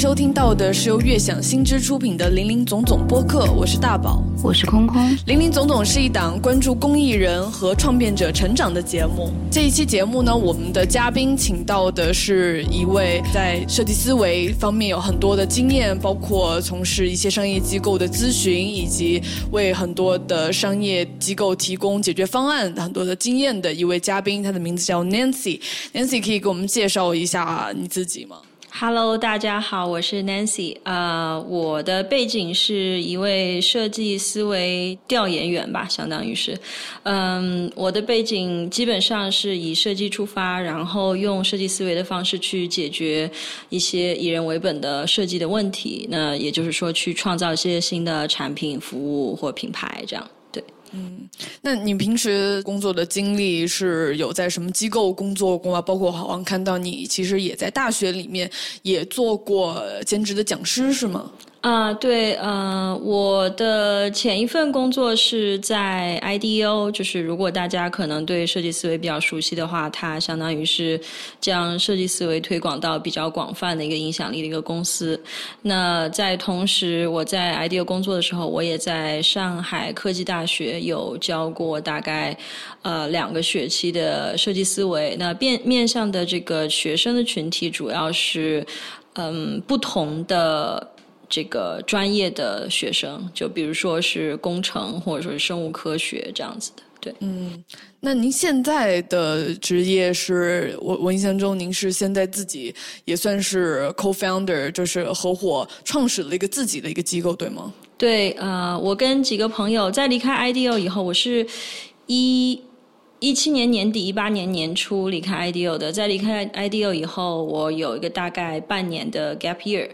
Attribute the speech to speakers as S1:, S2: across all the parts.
S1: 收听到的是由悦享新知出品的《林林总总》播客，我是大宝，
S2: 我是空空。
S1: 林林总总是一档关注公益人和创变者成长的节目。这一期节目呢，我们的嘉宾请到的是一位在设计思维方面有很多的经验，包括从事一些商业机构的咨询，以及为很多的商业机构提供解决方案很多的经验的一位嘉宾。他的名字叫 Nancy。Nancy 可以给我们介绍一下你自己吗
S2: ？Hello，大家好，我是 Nancy。呃，我的背景是一位设计思维调研员吧，相当于是。嗯，我的背景基本上是以设计出发，然后用设计思维的方式去解决一些以人为本的设计的问题。那也就是说，去创造一些新的产品、服务或品牌这样。
S1: 嗯，那你平时工作的经历是有在什么机构工作过吗？包括好像看到你其实也在大学里面也做过兼职的讲师，是吗？
S2: 啊，对，呃，我的前一份工作是在 IDEO，就是如果大家可能对设计思维比较熟悉的话，它相当于是将设计思维推广到比较广泛的一个影响力的一个公司。那在同时，我在 IDEO 工作的时候，我也在上海科技大学有教过大概呃两个学期的设计思维。那面面向的这个学生的群体主要是嗯不同的。这个专业的学生，就比如说是工程或者说是生物科学这样子的，对。
S1: 嗯，那您现在的职业是我我印象中您是现在自己也算是 co-founder，就是合伙创始了一个自己的一个机构，对吗？
S2: 对，呃，我跟几个朋友在离开 IDEO 以后，我是一一七年年底、一八年年初离开 IDEO 的。在离开 IDEO 以后，我有一个大概半年的 gap year。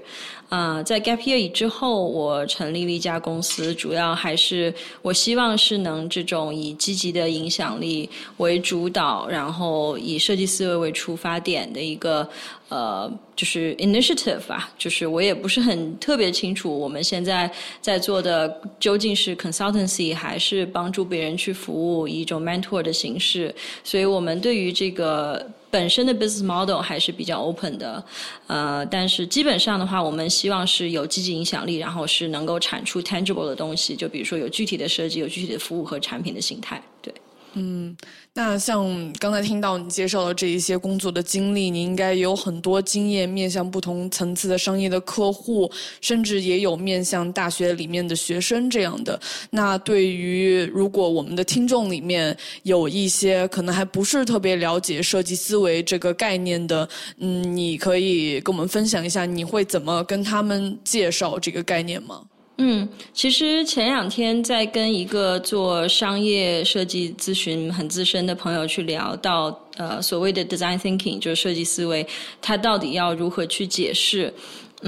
S2: 啊，在 Gap Year 之后，我成立了一家公司，主要还是我希望是能这种以积极的影响力为主导，然后以设计思维为出发点的一个呃，就是 initiative 吧。就是我也不是很特别清楚，我们现在在做的究竟是 consultancy 还是帮助别人去服务，以一种 mentor 的形式。所以我们对于这个。本身的 business model 还是比较 open 的，呃，但是基本上的话，我们希望是有积极影响力，然后是能够产出 tangible 的东西，就比如说有具体的设计，有具体的服务和产品的形态，对。
S1: 嗯，那像刚才听到你介绍的这一些工作的经历，你应该有很多经验，面向不同层次的商业的客户，甚至也有面向大学里面的学生这样的。那对于如果我们的听众里面有一些可能还不是特别了解设计思维这个概念的，嗯，你可以跟我们分享一下，你会怎么跟他们介绍这个概念吗？
S2: 嗯，其实前两天在跟一个做商业设计咨询很资深的朋友去聊到，呃，所谓的 design thinking 就是设计思维，它到底要如何去解释？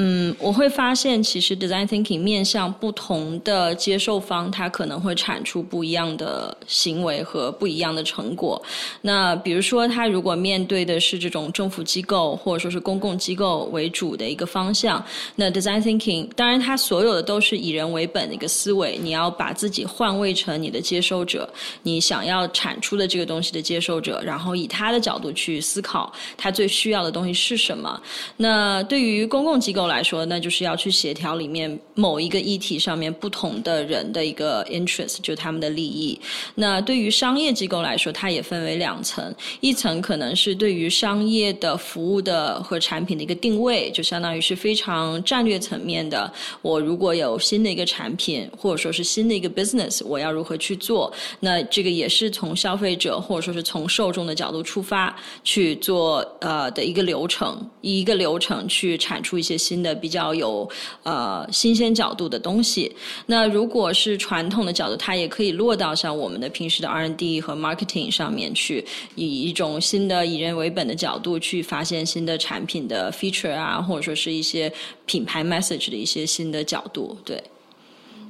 S2: 嗯，我会发现，其实 design thinking 面向不同的接受方，它可能会产出不一样的行为和不一样的成果。那比如说，他如果面对的是这种政府机构或者说是公共机构为主的一个方向，那 design thinking 当然它所有的都是以人为本的一个思维，你要把自己换位成你的接收者，你想要产出的这个东西的接收者，然后以他的角度去思考他最需要的东西是什么。那对于公共机构，来说，那就是要去协调里面某一个议题上面不同的人的一个 interest，就他们的利益。那对于商业机构来说，它也分为两层，一层可能是对于商业的服务的和产品的一个定位，就相当于是非常战略层面的。我如果有新的一个产品，或者说是新的一个 business，我要如何去做？那这个也是从消费者或者说是从受众的角度出发去做呃的一个流程，一个流程去产出一些。新的比较有呃新鲜角度的东西。那如果是传统的角度，它也可以落到像我们的平时的 R&D 和 Marketing 上面去，以一种新的以人为本的角度去发现新的产品的 feature 啊，或者说是一些品牌 message 的一些新的角度。对，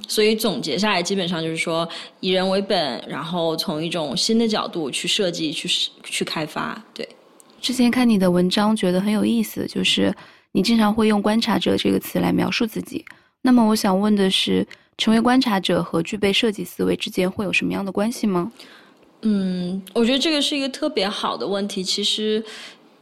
S2: 所以总结下来，基本上就是说以人为本，然后从一种新的角度去设计、去去开发。对，
S3: 之前看你的文章觉得很有意思，就是。你经常会用“观察者”这个词来描述自己，那么我想问的是，成为观察者和具备设计思维之间会有什么样的关系吗？
S2: 嗯，我觉得这个是一个特别好的问题。其实。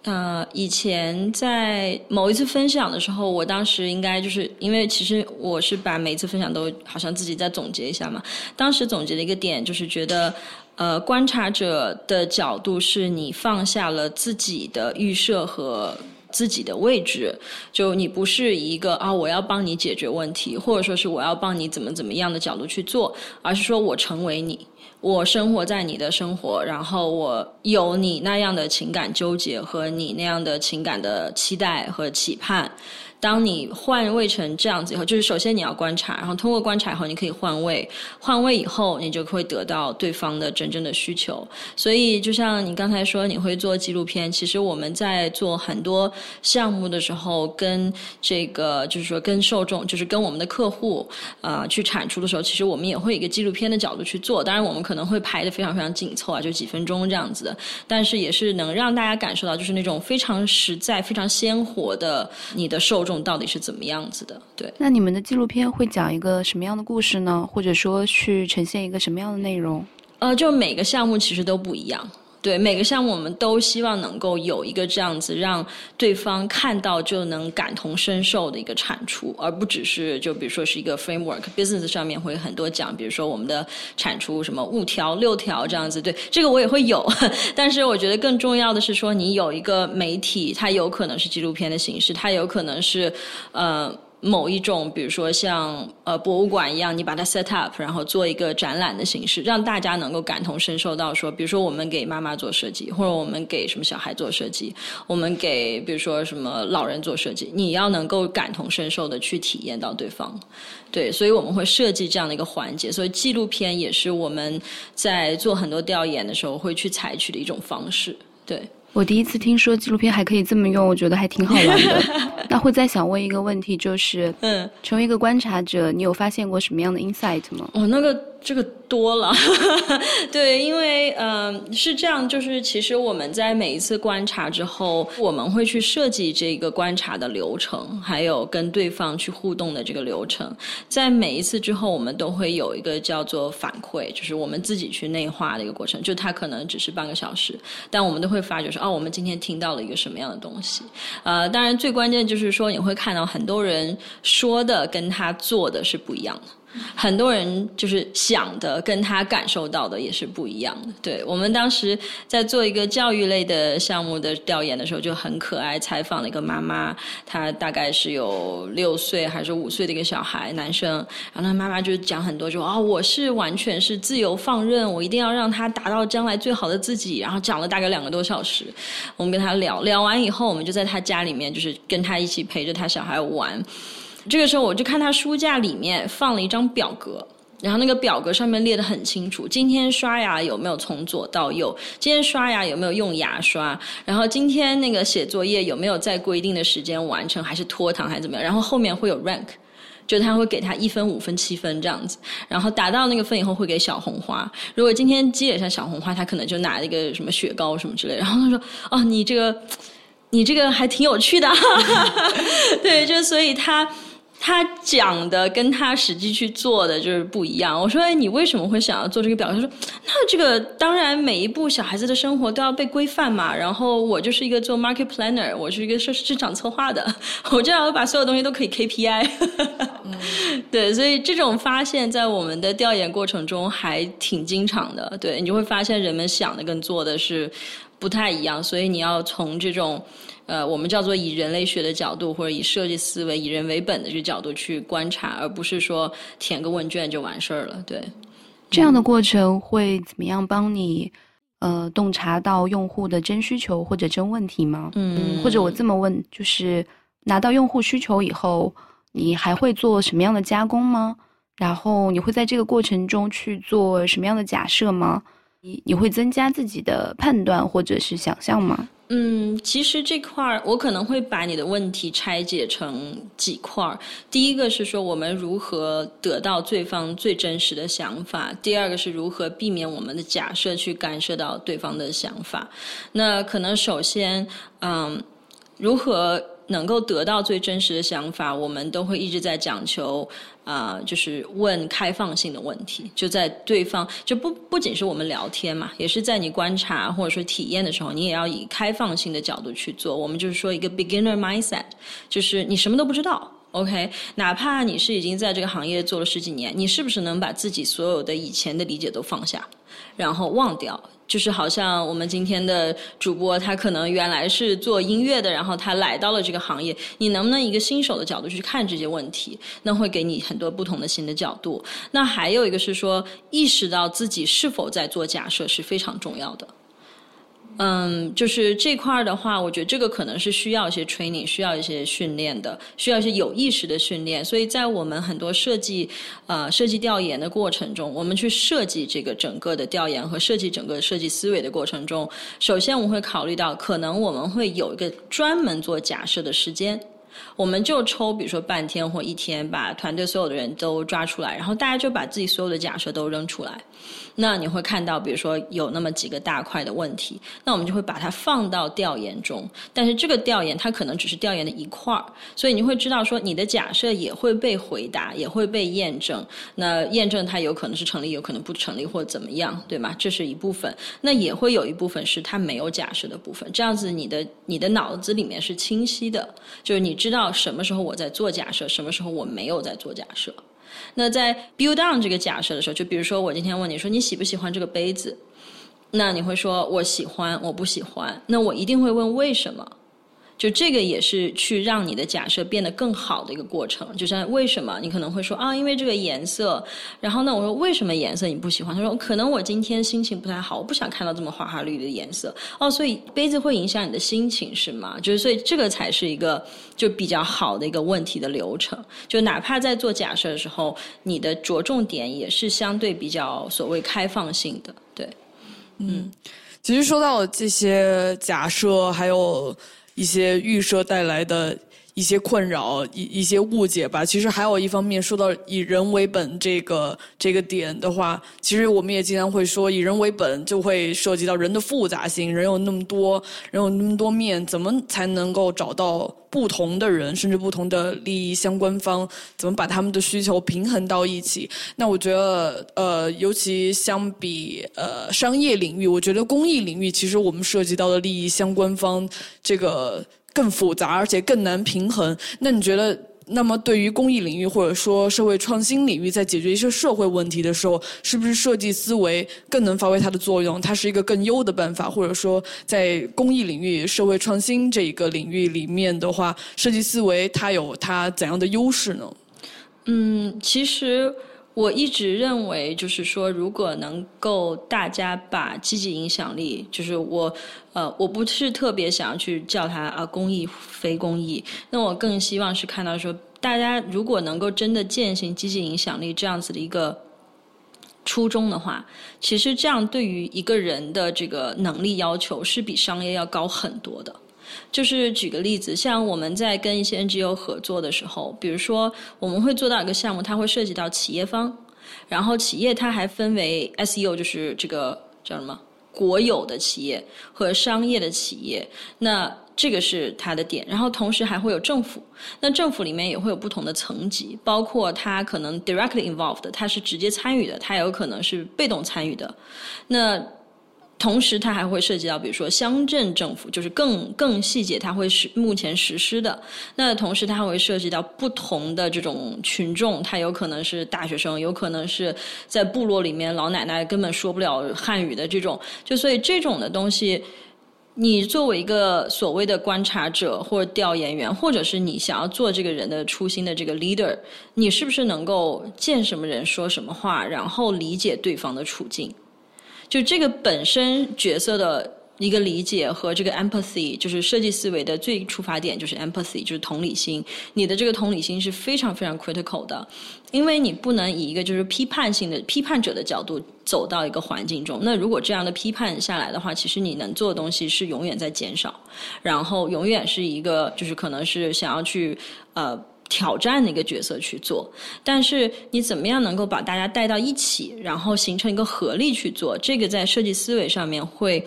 S2: 呃，以前在某一次分享的时候，我当时应该就是因为其实我是把每一次分享都好像自己再总结一下嘛。当时总结的一个点就是觉得，呃，观察者的角度是你放下了自己的预设和自己的位置，就你不是一个啊我要帮你解决问题，或者说是我要帮你怎么怎么样的角度去做，而是说我成为你。我生活在你的生活，然后我有你那样的情感纠结和你那样的情感的期待和期盼。当你换位成这样子以后，就是首先你要观察，然后通过观察以后，你可以换位，换位以后，你就会得到对方的真正的需求。所以，就像你刚才说，你会做纪录片，其实我们在做很多项目的时候，跟这个就是说跟受众，就是跟我们的客户啊去产出的时候，其实我们也会一个纪录片的角度去做。当然，我们可能会排的非常非常紧凑啊，就几分钟这样子的，但是也是能让大家感受到，就是那种非常实在、非常鲜活的你的受。众到底是怎么样子的？对，
S3: 那你们的纪录片会讲一个什么样的故事呢？或者说去呈现一个什么样的内容？
S2: 呃，就每个项目其实都不一样。对每个项目，我们都希望能够有一个这样子，让对方看到就能感同身受的一个产出，而不只是就比如说是一个 framework business 上面会很多讲，比如说我们的产出什么五条六条这样子。对，这个我也会有，但是我觉得更重要的是说，你有一个媒体，它有可能是纪录片的形式，它有可能是呃。某一种，比如说像呃博物馆一样，你把它 set up，然后做一个展览的形式，让大家能够感同身受到说，比如说我们给妈妈做设计，或者我们给什么小孩做设计，我们给比如说什么老人做设计，你要能够感同身受的去体验到对方，对，所以我们会设计这样的一个环节，所以纪录片也是我们在做很多调研的时候会去采取的一种方式，对。
S3: 我第一次听说纪录片还可以这么用，我觉得还挺好玩的。那会再想问一个问题，就是，嗯，成为一个观察者，你有发现过什么样的 insight 吗？
S2: 哦，那个。这个多了，对，因为嗯是这样，就是其实我们在每一次观察之后，我们会去设计这个观察的流程，还有跟对方去互动的这个流程。在每一次之后，我们都会有一个叫做反馈，就是我们自己去内化的一个过程。就他可能只是半个小时，但我们都会发觉说，哦，我们今天听到了一个什么样的东西。呃，当然最关键就是说，你会看到很多人说的跟他做的是不一样的。很多人就是想的跟他感受到的也是不一样的。对我们当时在做一个教育类的项目的调研的时候，就很可爱，采访了一个妈妈，她大概是有六岁还是五岁的一个小孩，男生。然后他妈妈就讲很多，就啊，我是完全是自由放任，我一定要让他达到将来最好的自己。然后讲了大概两个多小时，我们跟他聊聊完以后，我们就在他家里面，就是跟他一起陪着他小孩玩。这个时候，我就看他书架里面放了一张表格，然后那个表格上面列得很清楚：今天刷牙有没有从左到右？今天刷牙有没有用牙刷？然后今天那个写作业有没有在规定的时间完成，还是拖堂，还是怎么样？然后后面会有 rank，就他会给他一分、五分、七分这样子。然后达到那个分以后，会给小红花。如果今天积累上小红花，他可能就拿一个什么雪糕什么之类。然后他说：“哦，你这个，你这个还挺有趣的。”对，就所以他。他讲的跟他实际去做的就是不一样。我说：“哎，你为什么会想要做这个表？”他说：“那这个当然，每一步小孩子的生活都要被规范嘛。然后我就是一个做 market planner，我是一个市市场策划的，我这样我把所有东西都可以 KPI。对，所以这种发现，在我们的调研过程中还挺经常的。对你就会发现，人们想的跟做的是不太一样。所以你要从这种。呃，我们叫做以人类学的角度，或者以设计思维、以人为本的这个角度去观察，而不是说填个问卷就完事儿了。对，
S3: 这样的过程会怎么样帮你呃洞察到用户的真需求或者真问题吗？嗯，或者我这么问，就是拿到用户需求以后，你还会做什么样的加工吗？然后你会在这个过程中去做什么样的假设吗？你你会增加自己的判断或者是想象吗？
S2: 嗯，其实这块儿我可能会把你的问题拆解成几块儿。第一个是说我们如何得到对方最真实的想法；第二个是如何避免我们的假设去干涉到对方的想法。那可能首先，嗯，如何能够得到最真实的想法，我们都会一直在讲求啊，就是问开放性的问题。就在对方就不不仅是我们聊天嘛，也是在你观察或者说体验的时候，你也要以开放性的角度去做。我们就是说一个 beginner mindset，就是你什么都不知道，OK，哪怕你是已经在这个行业做了十几年，你是不是能把自己所有的以前的理解都放下，然后忘掉？就是好像我们今天的主播，他可能原来是做音乐的，然后他来到了这个行业。你能不能一个新手的角度去看这些问题？那会给你很多不同的新的角度。那还有一个是说，意识到自己是否在做假设是非常重要的。嗯，就是这块儿的话，我觉得这个可能是需要一些 training，需要一些训练的，需要一些有意识的训练。所以在我们很多设计呃设计调研的过程中，我们去设计这个整个的调研和设计整个设计思维的过程中，首先我们会考虑到，可能我们会有一个专门做假设的时间。我们就抽，比如说半天或一天，把团队所有的人都抓出来，然后大家就把自己所有的假设都扔出来。那你会看到，比如说有那么几个大块的问题，那我们就会把它放到调研中。但是这个调研它可能只是调研的一块儿，所以你会知道说你的假设也会被回答，也会被验证。那验证它有可能是成立，有可能不成立或怎么样，对吗？这是一部分。那也会有一部分是它没有假设的部分。这样子你的你的脑子里面是清晰的，就是你知道什么时候我在做假设，什么时候我没有在做假设。那在 build down 这个假设的时候，就比如说我今天问你说你喜不喜欢这个杯子，那你会说我喜欢，我不喜欢，那我一定会问为什么。就这个也是去让你的假设变得更好的一个过程。就像为什么你可能会说啊，因为这个颜色。然后呢，我说为什么颜色你不喜欢？他说可能我今天心情不太好，我不想看到这么花花绿绿的颜色。哦，所以杯子会影响你的心情是吗？就是所以这个才是一个就比较好的一个问题的流程。就哪怕在做假设的时候，你的着重点也是相对比较所谓开放性的。对，
S1: 嗯，其实说到这些假设，还有。一些预设带来的一些困扰、一一些误解吧。其实还有一方面，说到以人为本这个这个点的话，其实我们也经常会说，以人为本就会涉及到人的复杂性。人有那么多，人有那么多面，怎么才能够找到？不同的人，甚至不同的利益相关方，怎么把他们的需求平衡到一起？那我觉得，呃，尤其相比呃商业领域，我觉得公益领域其实我们涉及到的利益相关方这个更复杂，而且更难平衡。那你觉得？那么，对于公益领域或者说社会创新领域，在解决一些社会问题的时候，是不是设计思维更能发挥它的作用？它是一个更优的办法，或者说，在公益领域、社会创新这一个领域里面的话，设计思维它有它怎样的优势呢？
S2: 嗯，其实我一直认为，就是说，如果能够大家把积极影响力，就是我。呃，我不是特别想要去叫它啊公益非公益，那我更希望是看到说，大家如果能够真的践行积极影响力这样子的一个初衷的话，其实这样对于一个人的这个能力要求是比商业要高很多的。就是举个例子，像我们在跟一些 NGO 合作的时候，比如说我们会做到一个项目，它会涉及到企业方，然后企业它还分为 SEO，就是这个叫什么？国有的企业和商业的企业，那这个是它的点。然后同时还会有政府，那政府里面也会有不同的层级，包括它可能 directly involved，它是直接参与的，它有可能是被动参与的。那同时，它还会涉及到，比如说乡镇政府，就是更更细节，它会是目前实施的。那同时，它还会涉及到不同的这种群众，它有可能是大学生，有可能是在部落里面老奶奶根本说不了汉语的这种。就所以这种的东西，你作为一个所谓的观察者或者调研员，或者是你想要做这个人的初心的这个 leader，你是不是能够见什么人说什么话，然后理解对方的处境？就这个本身角色的一个理解和这个 empathy，就是设计思维的最出发点就是 empathy，就是同理心。你的这个同理心是非常非常 critical 的，因为你不能以一个就是批判性的批判者的角度走到一个环境中。那如果这样的批判下来的话，其实你能做的东西是永远在减少，然后永远是一个就是可能是想要去呃。挑战的一个角色去做，但是你怎么样能够把大家带到一起，然后形成一个合力去做？这个在设计思维上面会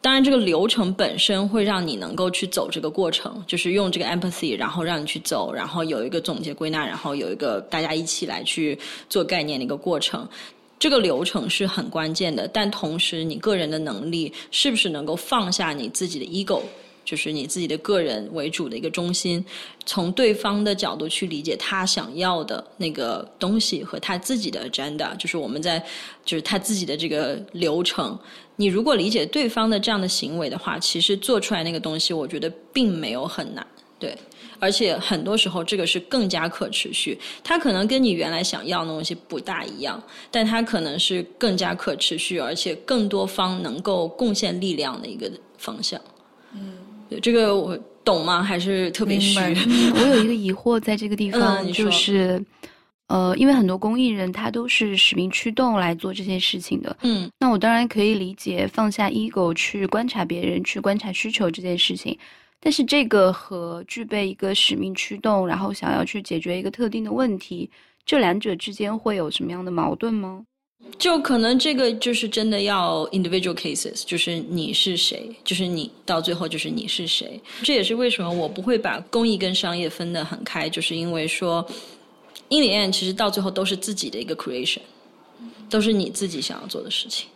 S2: 当然，这个流程本身会让你能够去走这个过程，就是用这个 empathy，然后让你去走，然后有一个总结归纳，然后有一个大家一起来去做概念的一个过程。这个流程是很关键的，但同时你个人的能力是不是能够放下你自己的 ego，就是你自己的个人为主的一个中心，从对方的角度去理解他想要的那个东西和他自己的 agenda，就是我们在就是他自己的这个流程。你如果理解对方的这样的行为的话，其实做出来那个东西，我觉得并没有很难，对。而且很多时候，这个是更加可持续。它可能跟你原来想要的东西不大一样，但它可能是更加可持续，而且更多方能够贡献力量的一个方向。嗯，这个我懂吗？还是特别虚？
S3: 我有一个疑惑，在这个地方就是，呃，因为很多公益人他都是使命驱动来做这件事情的。嗯，那我当然可以理解放下 ego 去观察别人，去观察需求这件事情。但是这个和具备一个使命驱动，然后想要去解决一个特定的问题，这两者之间会有什么样的矛盾吗？
S2: 就可能这个就是真的要 individual cases，就是你是谁，就是你到最后就是你是谁。这也是为什么我不会把公益跟商业分得很开，就是因为说，in the end 其实到最后都是自己的一个 creation，都是你自己想要做的事情，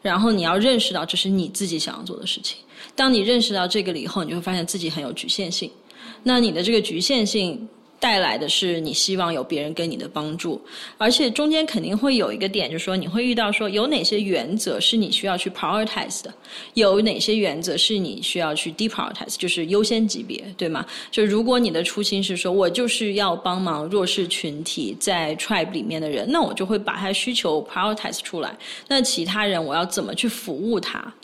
S2: 然后你要认识到这是你自己想要做的事情。当你认识到这个了以后，你就会发现自己很有局限性。那你的这个局限性带来的是你希望有别人给你的帮助，而且中间肯定会有一个点，就是说你会遇到说有哪些原则是你需要去 prioritize 的，有哪些原则是你需要去 deprioritize，就是优先级别，对吗？就如果你的初心是说我就是要帮忙弱势群体在 tribe 里面的人，那我就会把他需求 prioritize 出来。那其他人我要怎么去服务他？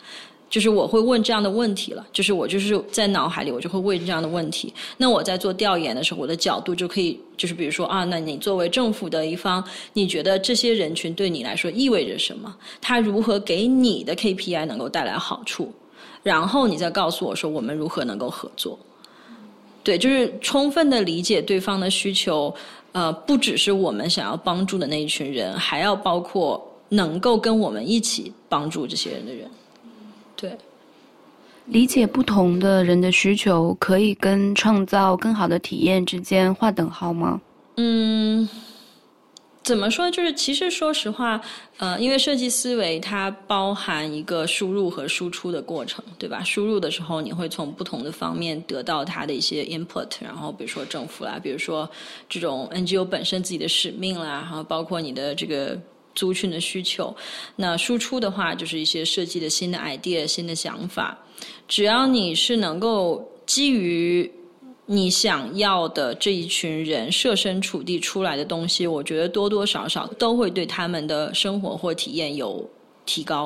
S2: 就是我会问这样的问题了，就是我就是在脑海里我就会问这样的问题。那我在做调研的时候，我的角度就可以，就是比如说啊，那你作为政府的一方，你觉得这些人群对你来说意味着什么？他如何给你的 KPI 能够带来好处？然后你再告诉我说，我们如何能够合作？对，就是充分的理解对方的需求。呃，不只是我们想要帮助的那一群人，还要包括能够跟我们一起帮助这些人的人。对，
S3: 理解不同的人的需求，可以跟创造更好的体验之间划等号吗？
S2: 嗯，怎么说？就是其实说实话，呃，因为设计思维它包含一个输入和输出的过程，对吧？输入的时候，你会从不同的方面得到它的一些 input，然后比如说政府啦，比如说这种 NGO 本身自己的使命啦，然后包括你的这个。族群的需求，那输出的话就是一些设计的新的 idea、新的想法。只要你是能够基于你想要的这一群人设身处地出来的东西，我觉得多多少少都会对他们的生活或体验有提高。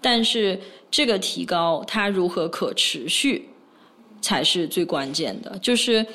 S2: 但是这个提高它如何可持续，才是最关键的。就是，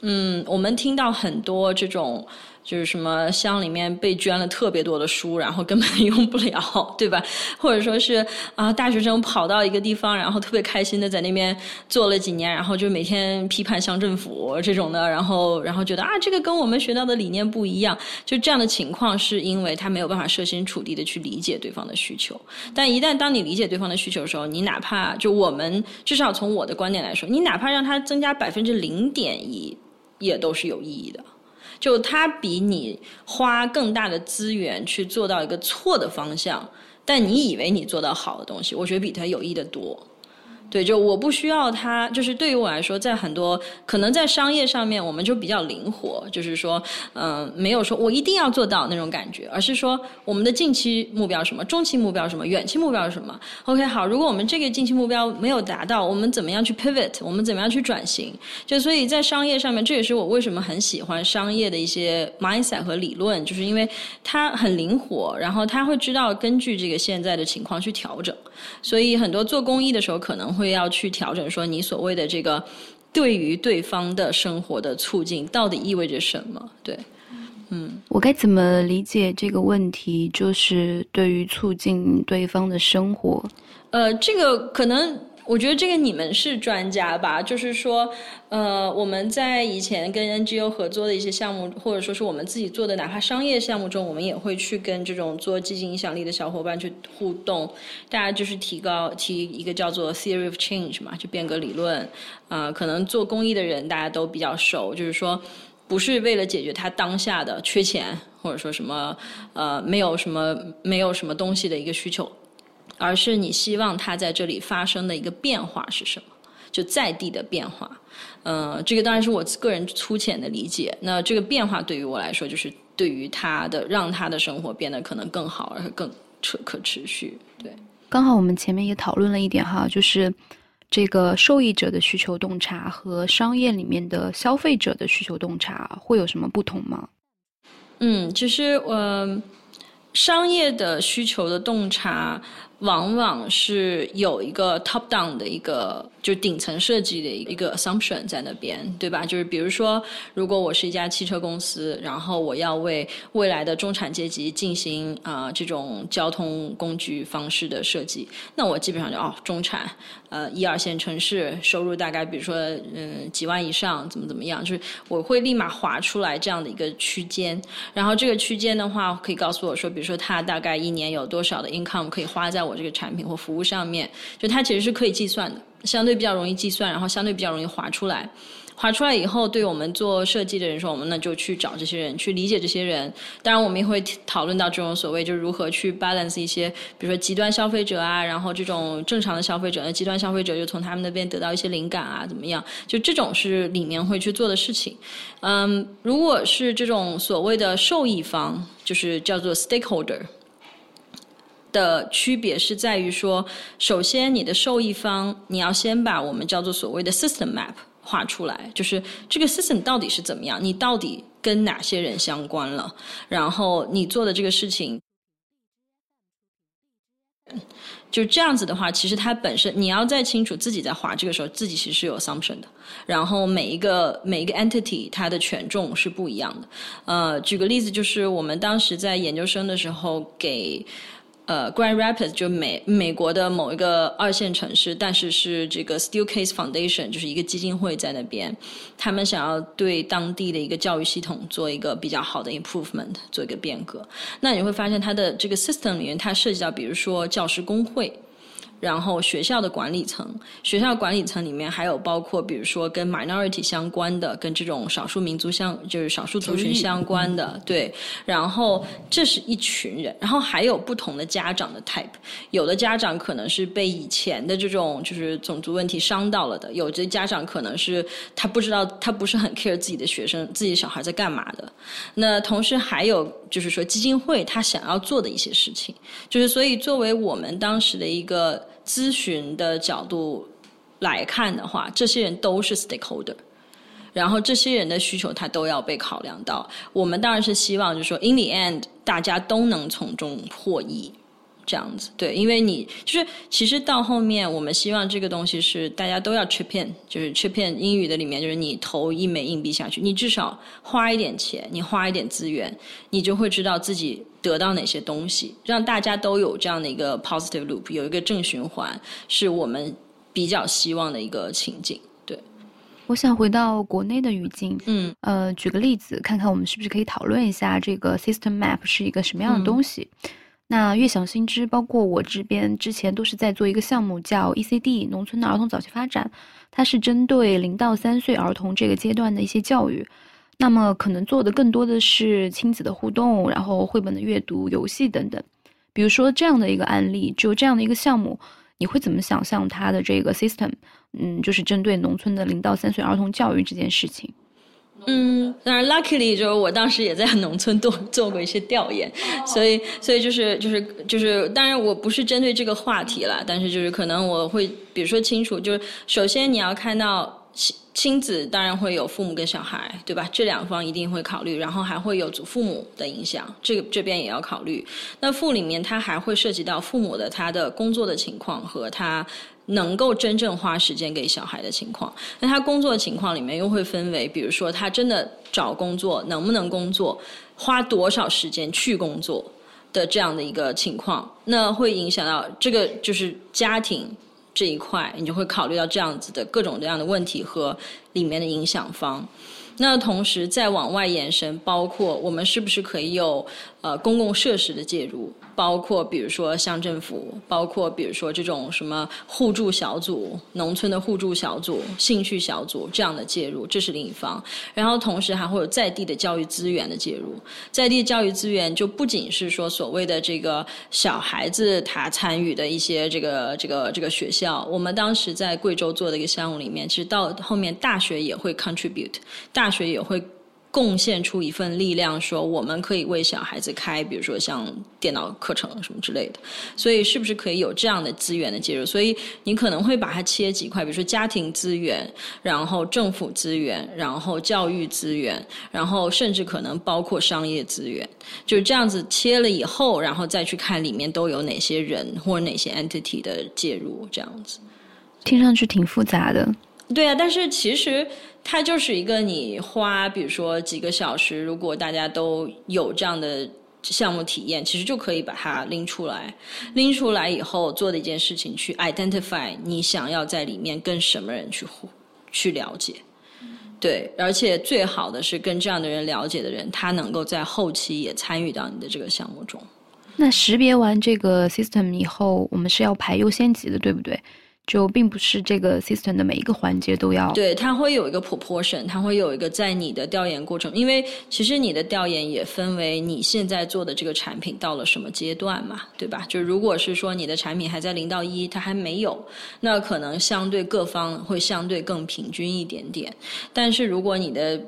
S2: 嗯，我们听到很多这种。就是什么乡里面被捐了特别多的书，然后根本 用不了，对吧？或者说是啊，大学生跑到一个地方，然后特别开心的在那边做了几年，然后就每天批判乡政府这种的，然后然后觉得啊，这个跟我们学到的理念不一样。就这样的情况，是因为他没有办法设身处地的去理解对方的需求。但一旦当你理解对方的需求的时候，你哪怕就我们至少从我的观点来说，你哪怕让他增加百分之零点一，也都是有意义的。就它比你花更大的资源去做到一个错的方向，但你以为你做到好的东西，我觉得比它有益的多。对，就我不需要它，就是对于我来说，在很多可能在商业上面，我们就比较灵活，就是说，嗯，没有说我一定要做到那种感觉，而是说我们的近期目标什么，中期目标什么，远期目标是什么？OK，好，如果我们这个近期目标没有达到，我们怎么样去 pivot？我们怎么样去转型？就所以在商业上面，这也是我为什么很喜欢商业的一些 mindset 和理论，就是因为它很灵活，然后他会知道根据这个现在的情况去调整。所以很多做公益的时候可能。会要去调整，说你所谓的这个对于对方的生活的促进到底意味着什么？对，嗯，
S3: 我该怎么理解这个问题？就是对于促进对方的生活，
S2: 呃，这个可能。我觉得这个你们是专家吧？就是说，呃，我们在以前跟 NGO 合作的一些项目，或者说是我们自己做的哪怕商业项目中，我们也会去跟这种做积极影响力的小伙伴去互动。大家就是提高提一个叫做 theory of change 嘛，就变革理论。啊，可能做公益的人大家都比较熟，就是说，不是为了解决他当下的缺钱，或者说什么呃没有什么没有什么东西的一个需求。而是你希望它在这里发生的一个变化是什么？就在地的变化。嗯，这个当然是我个人粗浅的理解。那这个变化对于我来说，就是对于他的让他的生活变得可能更好，而且更可可持续。对，
S3: 刚好我们前面也讨论了一点哈，就是这个受益者的需求洞察和商业里面的消费者的需求洞察会有什么不同吗？
S2: 嗯，其实呃，商业的需求的洞察。往往是有一个 top down 的一个，就顶层设计的一个 assumption 在那边，对吧？就是比如说，如果我是一家汽车公司，然后我要为未来的中产阶级进行啊这种交通工具方式的设计，那我基本上就哦中产，呃一二线城市收入大概比如说嗯几万以上，怎么怎么样，就是我会立马划出来这样的一个区间，然后这个区间的话可以告诉我说，比如说他大概一年有多少的 income 可以花在我。我这个产品或服务上面，就它其实是可以计算的，相对比较容易计算，然后相对比较容易划出来。划出来以后，对我们做设计的人说，我们呢就去找这些人，去理解这些人。当然，我们也会讨论到这种所谓就是如何去 balance 一些，比如说极端消费者啊，然后这种正常的消费者，那极端消费者就从他们那边得到一些灵感啊，怎么样？就这种是里面会去做的事情。嗯，如果是这种所谓的受益方，就是叫做 stakeholder。的区别是在于说，首先你的受益方，你要先把我们叫做所谓的 system map 画出来，就是这个 system 到底是怎么样，你到底跟哪些人相关了，然后你做的这个事情，就这样子的话，其实它本身你要再清楚自己在画这个时候，自己其实是有 assumption 的，然后每一个每一个 entity 它的权重是不一样的。呃，举个例子，就是我们当时在研究生的时候给。呃，Grand Rapids 就美美国的某一个二线城市，但是是这个 Steelcase Foundation，就是一个基金会在那边，他们想要对当地的一个教育系统做一个比较好的 improvement，做一个变革。那你会发现它的这个 system 里面，它涉及到比如说教师工会。然后学校的管理层，学校管理层里面还有包括，比如说跟 minority 相关的，跟这种少数民族相，就是少数族群相关的，对。然后这是一群人，然后还有不同的家长的 type，有的家长可能是被以前的这种就是种族问题伤到了的，有的家长可能是他不知道，他不是很 care 自己的学生，自己小孩在干嘛的。那同时还有就是说基金会他想要做的一些事情，就是所以作为我们当时的一个。咨询的角度来看的话，这些人都是 stakeholder，然后这些人的需求他都要被考量到。我们当然是希望，就是说，in the end，大家都能从中获益。这样子，对，因为你就是其实到后面，我们希望这个东西是大家都要 chip in，就是 chip in 英语的里面就是你投一枚硬币下去，你至少花一点钱，你花一点资源，你就会知道自己得到哪些东西，让大家都有这样的一个 positive loop，有一个正循环，是我们比较希望的一个情景。对，
S3: 我想回到国内的语境，
S2: 嗯，
S3: 呃，举个例子，看看我们是不是可以讨论一下这个 system map 是一个什么样的东西。那悦享新知，包括我这边之前都是在做一个项目，叫 ECD 农村的儿童早期发展，它是针对零到三岁儿童这个阶段的一些教育。那么可能做的更多的是亲子的互动，然后绘本的阅读、游戏等等。比如说这样的一个案例，就这样的一个项目，你会怎么想象它的这个 system？嗯，就是针对农村的零到三岁儿童教育这件事情。
S2: 嗯，当然，luckily 就是我当时也在农村做做过一些调研，所以所以就是就是就是，当然我不是针对这个话题了，但是就是可能我会比如说清楚，就是首先你要看到亲亲子，当然会有父母跟小孩，对吧？这两方一定会考虑，然后还会有祖父母的影响，这个这边也要考虑。那父里面它还会涉及到父母的他的工作的情况和他。能够真正花时间给小孩的情况，那他工作情况里面又会分为，比如说他真的找工作能不能工作，花多少时间去工作的这样的一个情况，那会影响到这个就是家庭这一块，你就会考虑到这样子的各种各样的问题和里面的影响方。那同时再往外延伸，包括我们是不是可以有呃公共设施的介入？包括比如说乡政府，包括比如说这种什么互助小组、农村的互助小组、兴趣小组这样的介入，这是另一方。然后同时还会有在地的教育资源的介入，在地教育资源就不仅是说所谓的这个小孩子他参与的一些这个这个这个学校，我们当时在贵州做的一个项目里面，其实到后面大学也会 contribute，大学也会。贡献出一份力量，说我们可以为小孩子开，比如说像电脑课程什么之类的。所以是不是可以有这样的资源的介入？所以你可能会把它切几块，比如说家庭资源，然后政府资源，然后教育资源，然后甚至可能包括商业资源，就是这样子切了以后，然后再去看里面都有哪些人或者哪些 entity 的介入，这样子。
S3: 听上去挺复杂的。
S2: 对啊，但是其实。它就是一个你花，比如说几个小时，如果大家都有这样的项目体验，其实就可以把它拎出来。拎出来以后做的一件事情，去 identify 你想要在里面跟什么人去互去了解。对，而且最好的是跟这样的人了解的人，他能够在后期也参与到你的这个项目中。
S3: 那识别完这个 system 以后，我们是要排优先级的，对不对？就并不是这个 system 的每一个环节都要
S2: 对，它会有一个 proportion，它会有一个在你的调研过程，因为其实你的调研也分为你现在做的这个产品到了什么阶段嘛，对吧？就如果是说你的产品还在零到一，它还没有，那可能相对各方会相对更平均一点点。但是如果你的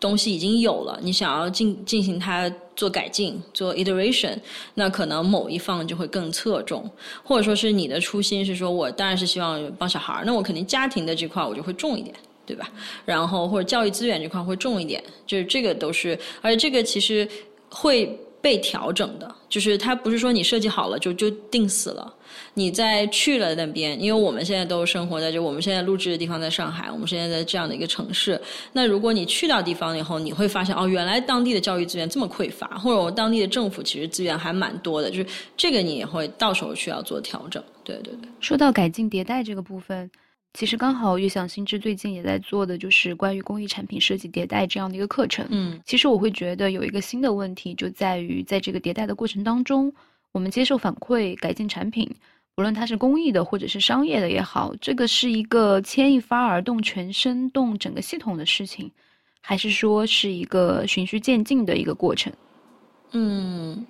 S2: 东西已经有了，你想要进进行它做改进、做 iteration，那可能某一方就会更侧重，或者说是你的初心是说，我当然是希望帮小孩，那我肯定家庭的这块我就会重一点，对吧？然后或者教育资源这块会重一点，就是这个都是，而且这个其实会被调整的，就是它不是说你设计好了就就定死了。你在去了那边，因为我们现在都生活在这，我们现在录制的地方在上海，我们现在在这样的一个城市。那如果你去到地方以后，你会发现哦，原来当地的教育资源这么匮乏，或者我当地的政府其实资源还蛮多的，就是这个你也会到时候需要做调整。对对对。
S3: 说到改进迭代这个部分，其实刚好悦享新知最近也在做的就是关于工艺产品设计迭代这样的一个课程。
S2: 嗯，
S3: 其实我会觉得有一个新的问题就在于，在这个迭代的过程当中，我们接受反馈，改进产品。无论它是公益的或者是商业的也好，这个是一个牵一发而动全身、动整个系统的事情，还是说是一个循序渐进的一个过程？
S2: 嗯，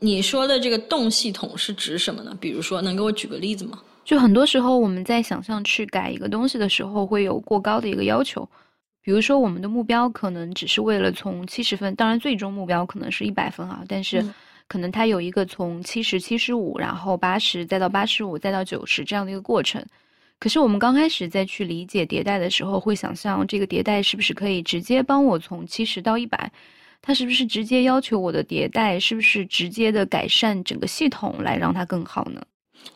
S2: 你说的这个动系统是指什么呢？比如说，能给我举个例子吗？
S3: 就很多时候我们在想象去改一个东西的时候，会有过高的一个要求。比如说，我们的目标可能只是为了从七十分，当然最终目标可能是一百分啊，但是。可能它有一个从七十七十五，然后八十，再到八十五，再到九十这样的一个过程。可是我们刚开始再去理解迭代的时候，会想象这个迭代是不是可以直接帮我从七十到一百？它是不是直接要求我的迭代是不是直接的改善整个系统来让它更好呢？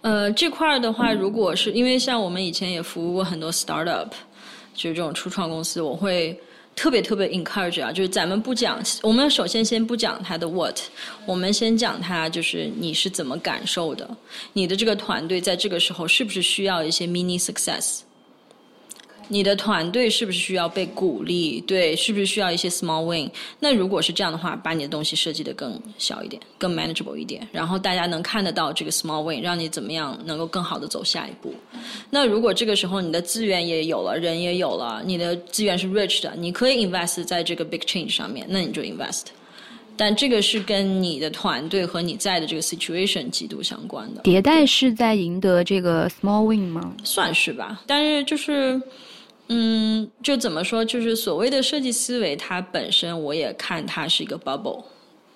S2: 呃，这块儿的话，如果是因为像我们以前也服务过很多 startup，就是这种初创公司，我会。特别特别 encourage 啊，就是咱们不讲，我们首先先不讲它的 what，我们先讲它就是你是怎么感受的，你的这个团队在这个时候是不是需要一些 mini success。你的团队是不是需要被鼓励？对，是不是需要一些 small win？那如果是这样的话，把你的东西设计的更小一点，更 manageable 一点，然后大家能看得到这个 small win，让你怎么样能够更好的走下一步。那如果这个时候你的资源也有了，人也有了，你的资源是 rich 的，你可以 invest 在这个 big change 上面，那你就 invest。但这个是跟你的团队和你在的这个 situation 极度相关的。
S3: 迭代是在赢得这个 small win 吗？
S2: 算是吧，但是就是。嗯，就怎么说，就是所谓的设计思维，它本身我也看它是一个 bubble。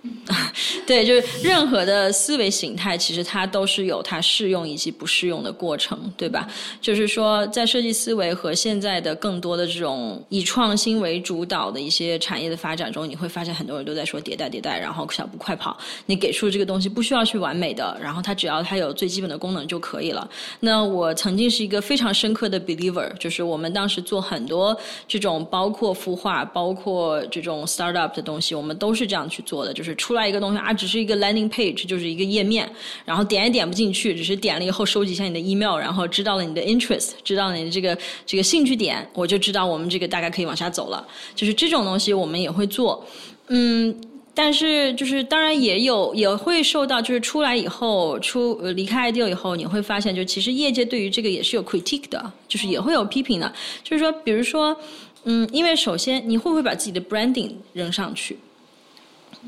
S2: 对，就是任何的思维形态，其实它都是有它适用以及不适用的过程，对吧？就是说，在设计思维和现在的更多的这种以创新为主导的一些产业的发展中，你会发现很多人都在说迭代迭代，然后小步快跑。你给出这个东西不需要去完美的，然后它只要它有最基本的功能就可以了。那我曾经是一个非常深刻的 believer，就是我们当时做很多这种包括孵化、包括这种 startup 的东西，我们都是这样去做的，就是。出来一个东西啊，只是一个 landing page，就是一个页面，然后点也点不进去，只是点了以后收集一下你的 email，然后知道了你的 interest，知道了你的这个这个兴趣点，我就知道我们这个大概可以往下走了。就是这种东西我们也会做，嗯。但是，就是当然也有也会受到，就是出来以后出离开 ideal 以后，你会发现，就其实业界对于这个也是有 critique 的，就是也会有批评的。就是说，比如说，嗯，因为首先你会不会把自己的 branding 扔上去？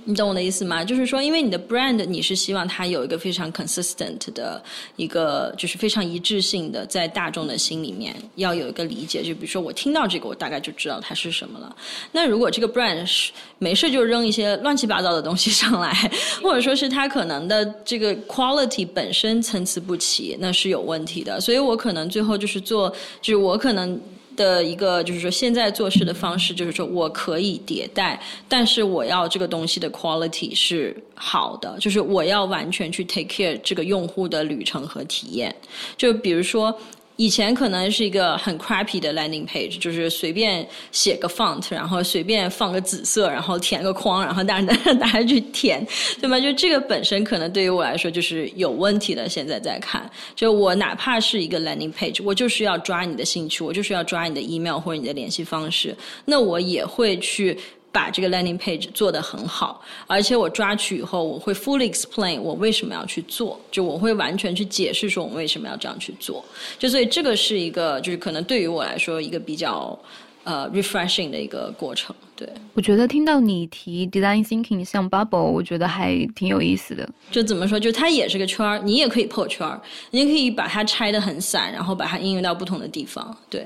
S2: 你懂我的意思吗？就是说，因为你的 brand，你是希望它有一个非常 consistent 的一个，就是非常一致性的，在大众的心里面要有一个理解。就比如说，我听到这个，我大概就知道它是什么了。那如果这个 brand 是没事就扔一些乱七八糟的东西上来，或者说是它可能的这个 quality 本身参差不齐，那是有问题的。所以我可能最后就是做，就是我可能。的一个就是说，现在做事的方式就是说我可以迭代，但是我要这个东西的 quality 是好的，就是我要完全去 take care 这个用户的旅程和体验，就比如说。以前可能是一个很 crappy 的 landing page，就是随便写个 font，然后随便放个紫色，然后填个框，然后大家 大家去填，对吗？就这个本身可能对于我来说就是有问题的。现在在看，就我哪怕是一个 landing page，我就是要抓你的兴趣，我就是要抓你的 email 或者你的联系方式，那我也会去。把这个 landing page 做得很好，而且我抓取以后，我会 fully explain 我为什么要去做，就我会完全去解释说我们为什么要这样去做，就所以这个是一个就是可能对于我来说一个比较呃 refreshing 的一个过程。对，
S3: 我觉得听到你提 design thinking 像 bubble，我觉得还挺有意思的。
S2: 就怎么说，就它也是个圈儿，你也可以破圈儿，你也可以把它拆得很散，然后把它应用到不同的地方。对，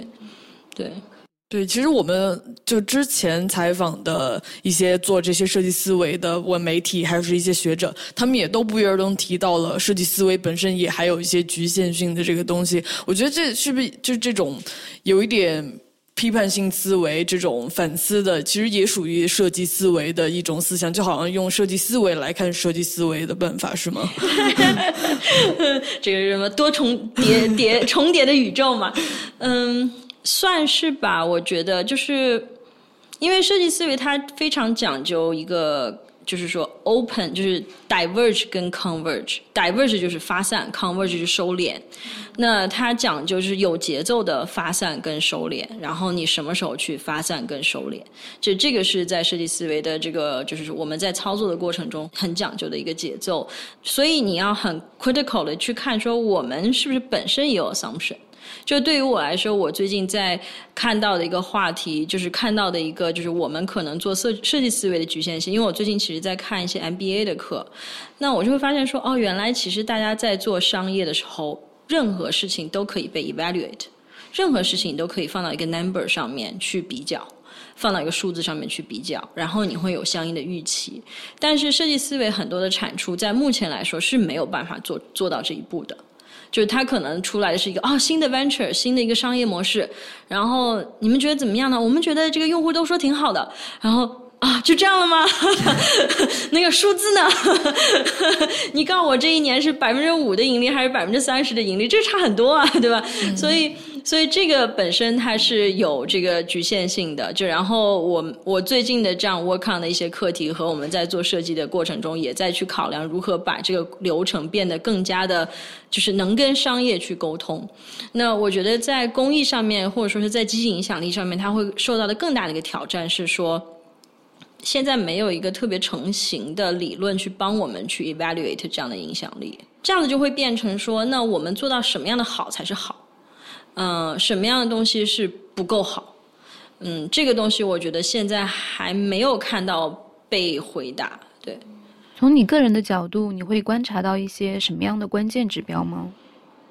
S2: 对。
S1: 对，其实我们就之前采访的一些做这些设计思维的文媒体，还有是一些学者，他们也都不约而同提到了设计思维本身也还有一些局限性的这个东西。我觉得这是不是就这种有一点批判性思维、这种反思的，其实也属于设计思维的一种思想，就好像用设计思维来看设计思维的办法，是吗？
S2: 这个什么多重叠叠重叠的宇宙嘛？嗯。算是吧，我觉得就是，因为设计思维它非常讲究一个，就是说 open，就是 diverge 跟 converge，diverge 就是发散，converge 就是收敛。那它讲究是有节奏的发散跟收敛，然后你什么时候去发散跟收敛，就这个是在设计思维的这个，就是我们在操作的过程中很讲究的一个节奏。所以你要很 critical 的去看，说我们是不是本身也有 assumption。就对于我来说，我最近在看到的一个话题，就是看到的一个，就是我们可能做设设计思维的局限性。因为我最近其实在看一些 MBA 的课，那我就会发现说，哦，原来其实大家在做商业的时候，任何事情都可以被 evaluate，任何事情都可以放到一个 number 上面去比较，放到一个数字上面去比较，然后你会有相应的预期。但是设计思维很多的产出，在目前来说是没有办法做做到这一步的。就是它可能出来的是一个啊新的 venture 新的一个商业模式，然后你们觉得怎么样呢？我们觉得这个用户都说挺好的，然后啊就这样了吗？那个数字呢？你告诉我这一年是百分之五的盈利还是百分之三十的盈利？这差很多啊，对吧？所以。所以这个本身它是有这个局限性的，就然后我我最近的这样 work on 的一些课题和我们在做设计的过程中，也在去考量如何把这个流程变得更加的，就是能跟商业去沟通。那我觉得在公益上面，或者说是在积极影响力上面，它会受到的更大的一个挑战是说，现在没有一个特别成型的理论去帮我们去 evaluate 这样的影响力，这样子就会变成说，那我们做到什么样的好才是好？嗯，什么样的东西是不够好？嗯，这个东西我觉得现在还没有看到被回答。对，
S3: 从你个人的角度，你会观察到一些什么样的关键指标吗？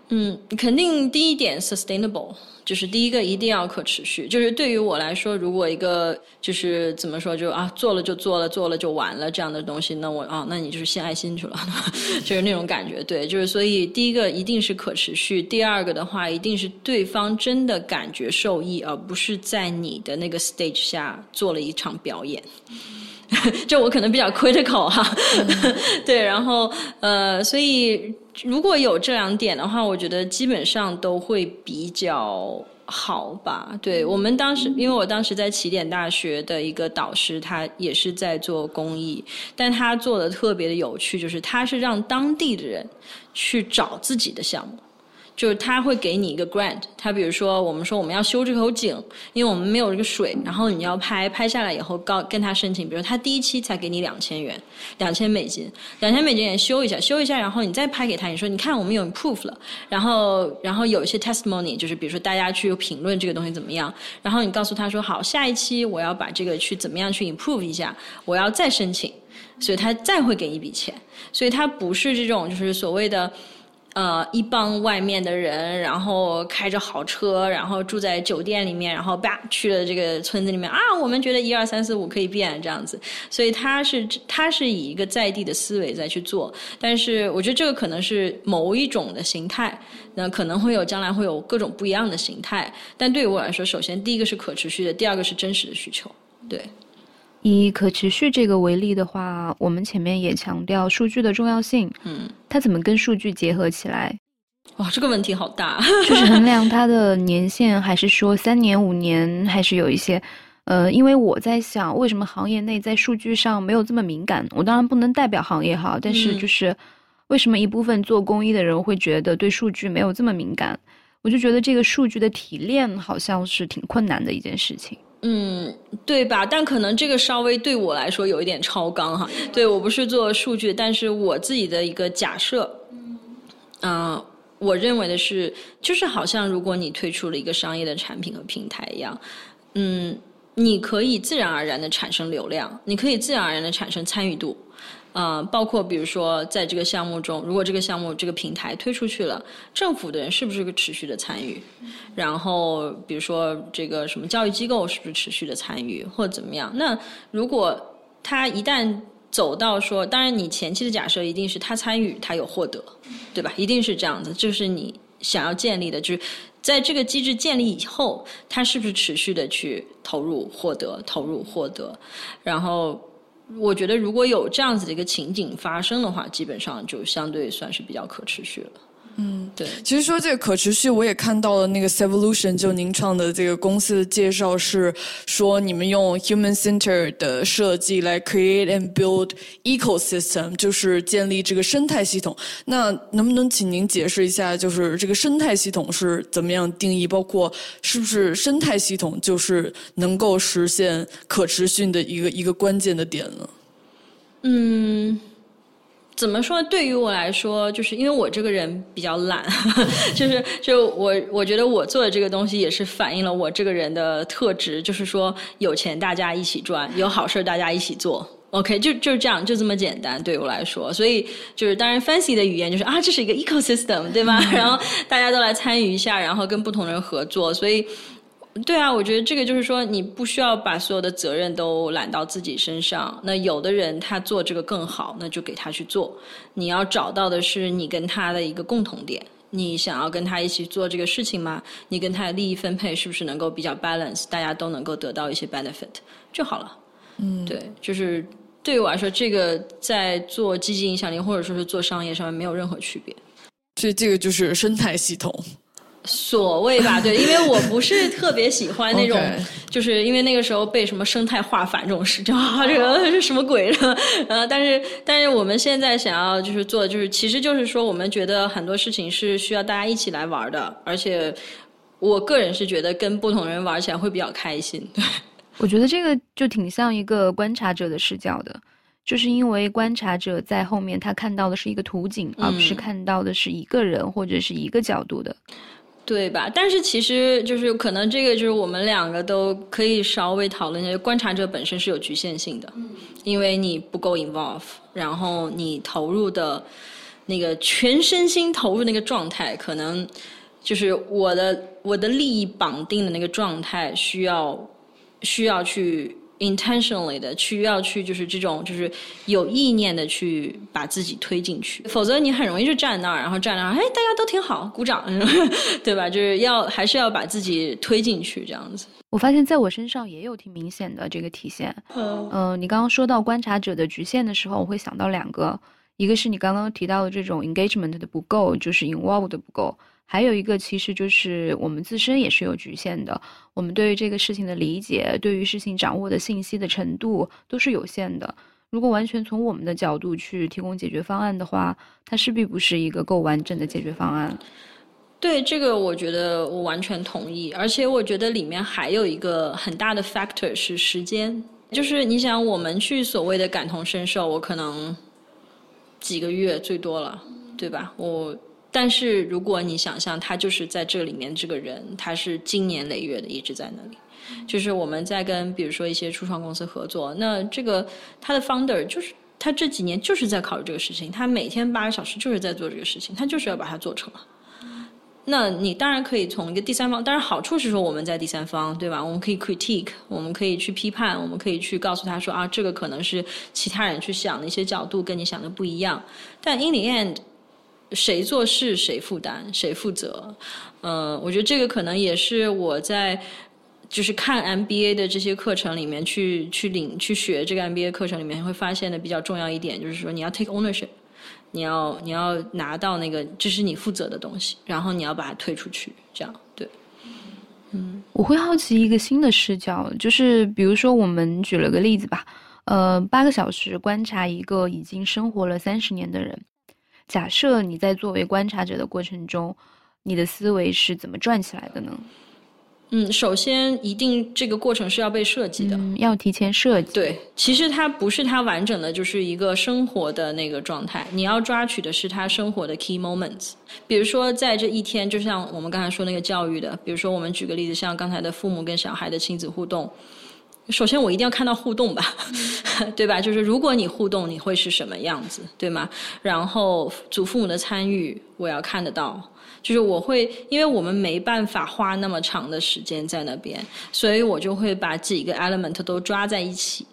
S2: 嗯，肯定第一点 sustainable，就是第一个一定要可持续。就是对于我来说，如果一个就是怎么说，就啊做了就做了，做了就完了这样的东西，那我啊，那你就是献爱心去了，就是那种感觉。对，就是所以第一个一定是可持续，第二个的话一定是对方真的感觉受益，而不是在你的那个 stage 下做了一场表演。就我可能比较 critical 哈，对，然后呃，所以如果有这两点的话，我觉得基本上都会比较好吧，对我们当时，因为我当时在起点大学的一个导师，他也是在做公益，但他做的特别的有趣，就是他是让当地的人去找自己的项目。就是他会给你一个 grant，他比如说我们说我们要修这口井，因为我们没有这个水，然后你要拍拍下来以后，告跟他申请，比如他第一期才给你两千元，两千美金，两千美金也修一下，修一下，然后你再拍给他，你说你看我们有 proof 了，然后然后有一些 testimony，就是比如说大家去评论这个东西怎么样，然后你告诉他说好，下一期我要把这个去怎么样去 improve 一下，我要再申请，所以他再会给一笔钱，所以他不是这种就是所谓的。呃，一帮外面的人，然后开着好车，然后住在酒店里面，然后吧去了这个村子里面啊，我们觉得一二三四五可以变这样子，所以他是他是以一个在地的思维在去做，但是我觉得这个可能是某一种的形态，那可能会有将来会有各种不一样的形态，但对于我来说，首先第一个是可持续的，第二个是真实的需求，对。
S3: 以可持续这个为例的话，我们前面也强调数据的重要性。嗯，它怎么跟数据结合起来？
S2: 哇，这个问题好大。
S3: 就是 衡量它的年限，还是说三年、五年，还是有一些？呃，因为我在想，为什么行业内在数据上没有这么敏感？我当然不能代表行业哈，但是就是为什么一部分做公益的人会觉得对数据没有这么敏感？我就觉得这个数据的提炼好像是挺困难的一件事情。
S2: 嗯，对吧？但可能这个稍微对我来说有一点超纲哈。对我不是做数据，但是我自己的一个假设，嗯，我认为的是，就是好像如果你推出了一个商业的产品和平台一样，嗯，你可以自然而然的产生流量，你可以自然而然的产生参与度。啊，包括比如说，在这个项目中，如果这个项目这个平台推出去了，政府的人是不是个持续的参与？然后，比如说这个什么教育机构是不是持续的参与，或者怎么样？那如果他一旦走到说，当然你前期的假设一定是他参与，他有获得，对吧？一定是这样子，就是你想要建立的，就是在这个机制建立以后，他是不是持续的去投入获得，投入获得，然后。我觉得如果有这样子的一个情景发生的话，基本上就相对算是比较可持续了。
S1: 嗯，对。其实说这个可持续，我也看到了那个 Sevolution，就您创的这个公司的介绍是说，你们用 human center 的设计来 create and build ecosystem，就是建立这个生态系统。那能不能请您解释一下，就是这个生态系统是怎么样定义？包括是不是生态系统就是能够实现可持续的一个一个关键的点呢？
S2: 嗯。怎么说？对于我来说，就是因为我这个人比较懒，就是就我我觉得我做的这个东西也是反映了我这个人的特质，就是说有钱大家一起赚，有好事大家一起做。OK，就就是这样，就这么简单。对我来说，所以就是当然 fancy 的语言就是啊，这是一个 ecosystem，对吗？然后大家都来参与一下，然后跟不同人合作，所以。对啊，我觉得这个就是说，你不需要把所有的责任都揽到自己身上。那有的人他做这个更好，那就给他去做。你要找到的是你跟他的一个共同点，你想要跟他一起做这个事情吗？你跟他的利益分配是不是能够比较 balance，大家都能够得到一些 benefit 就好了。嗯，对，就是对于我来说，这个在做积极影响力或者说是做商业上面没有任何区别。
S1: 所以这个就是生态系统。
S2: 所谓吧，对，因为我不是特别喜欢那种，就是因为那个时候被什么生态化反这种事，啊，这个是什么鬼？呃，但是但是我们现在想要就是做，就是其实就是说，我们觉得很多事情是需要大家一起来玩的，而且我个人是觉得跟不同人玩起来会比较开心。对，
S3: 我觉得这个就挺像一个观察者的视角的，就是因为观察者在后面他看到的是一个图景，而不是看到的是一个人或者是一个角度的。
S2: 对吧？但是其实就是可能这个就是我们两个都可以稍微讨论一下，观察者本身是有局限性的，因为你不够 involve，然后你投入的那个全身心投入那个状态，可能就是我的我的利益绑定的那个状态，需要需要去。Intentionally 的去要去就是这种就是有意念的去把自己推进去，否则你很容易就站那儿，然后站那儿，哎，大家都挺好，鼓掌，对吧？就是要还是要把自己推进去这样子。
S3: 我发现在我身上也有挺明显的这个体现。嗯，你刚刚说到观察者的局限的时候，我会想到两个，一个是你刚刚提到的这种 engagement 的不够，就是 involved 的不够。还有一个其实就是我们自身也是有局限的，我们对于这个事情的理解，对于事情掌握的信息的程度都是有限的。如果完全从我们的角度去提供解决方案的话，它势必不是一个够完整的解决方案。
S2: 对这个，我觉得我完全同意，而且我觉得里面还有一个很大的 factor 是时间，就是你想我们去所谓的感同身受，我可能几个月最多了，对吧？我但是如果你想象他就是在这里面这个人，他是经年累月的一直在那里。就是我们在跟比如说一些初创公司合作，那这个他的 founder 就是他这几年就是在考虑这个事情，他每天八个小时就是在做这个事情，他就是要把它做成了。那你当然可以从一个第三方，当然好处是说我们在第三方，对吧？我们可以 critique，我们可以去批判，我们可以去告诉他说啊，这个可能是其他人去想的一些角度跟你想的不一样。但 in the end，谁做事谁负担，谁负责？嗯，我觉得这个可能也是我在。就是看 MBA 的这些课程里面去去领去学这个 MBA 课程里面会发现的比较重要一点，就是说你要 take ownership，你要你要拿到那个这是你负责的东西，然后你要把它推出去，这样对。
S3: 嗯，我会好奇一个新的视角，就是比如说我们举了个例子吧，呃，八个小时观察一个已经生活了三十年的人，假设你在作为观察者的过程中，你的思维是怎么转起来的呢？
S2: 嗯，首先一定这个过程是要被设计的，
S3: 要提前设计。
S2: 对，其实它不是它完整的就是一个生活的那个状态，你要抓取的是他生活的 key moments。比如说在这一天，就像我们刚才说那个教育的，比如说我们举个例子，像刚才的父母跟小孩的亲子互动，首先我一定要看到互动吧，对吧？就是如果你互动，你会是什么样子，对吗？然后祖父母的参与，我要看得到。就是我会，因为我们没办法花那么长的时间在那边，所以我就会把几个 element 都抓在一起，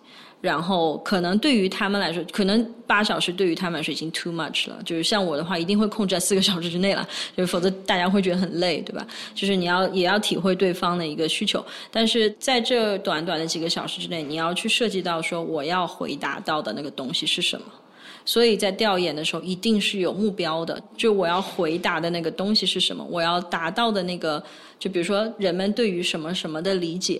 S2: 然后可能对于他们来说，可能八小时对于他们来说已经 too much 了。就是像我的话，一定会控制在四个小时之内了，就是否则大家会觉得很累，对吧？就是你要也要体会对方的一个需求，但是在这短短的几个小时之内，你要去涉及到说我要回答到的那个东西是什么。所以在调研的时候，一定是有目标的。就我要回答的那个东西是什么？我要达到的那个，就比如说人们对于什么什么的理解，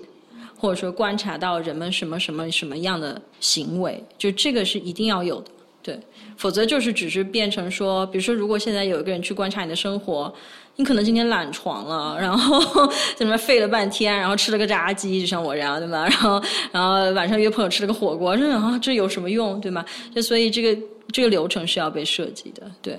S2: 或者说观察到人们什么什么什么样的行为，就这个是一定要有的。对，否则就是只是变成说，比如说如果现在有一个人去观察你的生活，你可能今天懒床了，然后在那边废了半天，然后吃了个炸鸡，就像我这样，对吧？然后然后晚上约朋友吃了个火锅，这啊这有什么用，对吗？就所以这个。这个流程是要被设计的，对，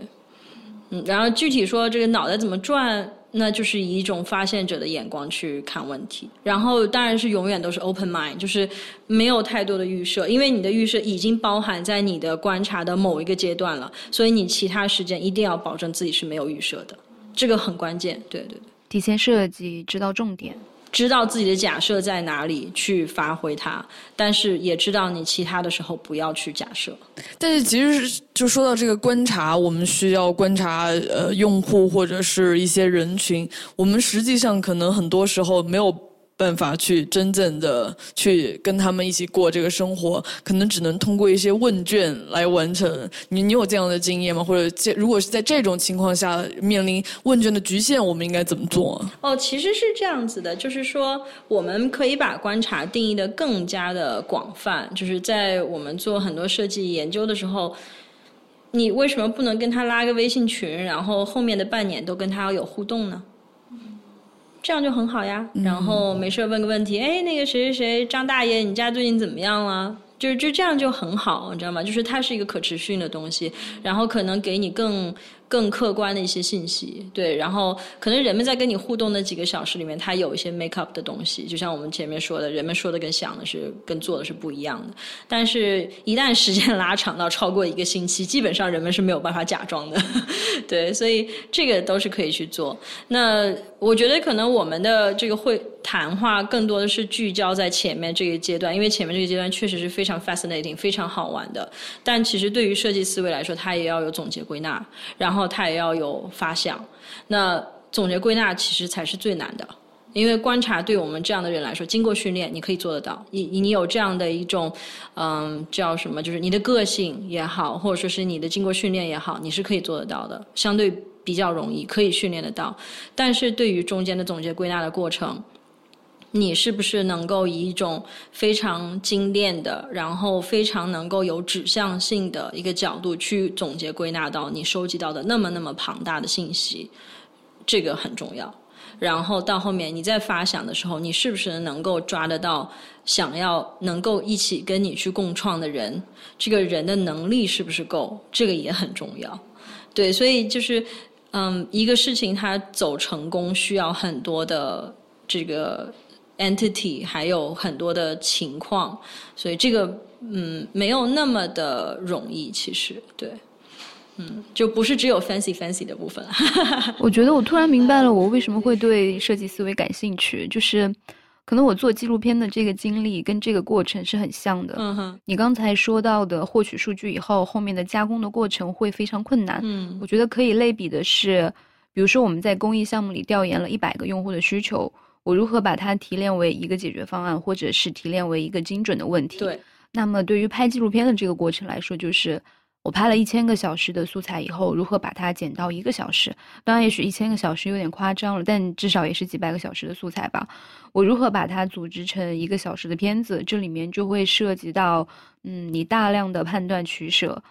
S2: 嗯，然后具体说这个脑袋怎么转，那就是以一种发现者的眼光去看问题，然后当然是永远都是 open mind，就是没有太多的预设，因为你的预设已经包含在你的观察的某一个阶段了，所以你其他时间一定要保证自己是没有预设的，这个很关键，对对对，
S3: 提前设计，知道重点。
S2: 知道自己的假设在哪里去发挥它，但是也知道你其他的时候不要去假设。
S1: 但是其实就说到这个观察，我们需要观察呃用户或者是一些人群，我们实际上可能很多时候没有。办法去真正的去跟他们一起过这个生活，可能只能通过一些问卷来完成。你你有这样的经验吗？或者这如果是在这种情况下面临问卷的局限，我们应该怎么做？
S2: 哦，其实是这样子的，就是说我们可以把观察定义的更加的广泛。就是在我们做很多设计研究的时候，你为什么不能跟他拉个微信群，然后后面的半年都跟他有互动呢？这样就很好呀，然后没事问个问题，哎，那个谁谁谁，张大爷，你家最近怎么样了？就是就这样就很好，你知道吗？就是它是一个可持续的东西，然后可能给你更。更客观的一些信息，对，然后可能人们在跟你互动的几个小时里面，他有一些 make up 的东西，就像我们前面说的，人们说的跟想的是跟做的是不一样的。但是，一旦时间 拉长到超过一个星期，基本上人们是没有办法假装的，对，所以这个都是可以去做。那我觉得可能我们的这个会谈话更多的是聚焦在前面这个阶段，因为前面这个阶段确实是非常 fascinating、非常好玩的。但其实对于设计思维来说，它也要有总结归纳，然后。它也要有发想，那总结归纳其实才是最难的，因为观察对我们这样的人来说，经过训练你可以做得到。你你有这样的一种，嗯，叫什么？就是你的个性也好，或者说是你的经过训练也好，你是可以做得到的。相对比较容易，可以训练得到。但是对于中间的总结归纳的过程，你是不是能够以一种非常精炼的，然后非常能够有指向性的一个角度去总结归纳到你收集到的那么那么庞大的信息，这个很重要。然后到后面你在发想的时候，你是不是能够抓得到想要能够一起跟你去共创的人？这个人的能力是不是够？这个也很重要。对，所以就是嗯，一个事情它走成功需要很多的这个。Entity 还有很多的情况，所以这个嗯没有那么的容易，其实对，嗯就不是只有 fancy fancy 的部分。
S3: 我觉得我突然明白了，我为什么会对设计思维感兴趣，就是可能我做纪录片的这个经历跟这个过程是很像的。
S2: 嗯哼，
S3: 你刚才说到的获取数据以后，后面的加工的过程会非常困难。
S2: 嗯，
S3: 我觉得可以类比的是，比如说我们在公益项目里调研了一百个用户的需求。我如何把它提炼为一个解决方案，或者是提炼为一个精准的问题？
S2: 对。
S3: 那么对于拍纪录片的这个过程来说，就是我拍了一千个小时的素材以后，如何把它减到一个小时？当然，也许一千个小时有点夸张了，但至少也是几百个小时的素材吧。我如何把它组织成一个小时的片子？这里面就会涉及到，嗯，你大量的判断取舍。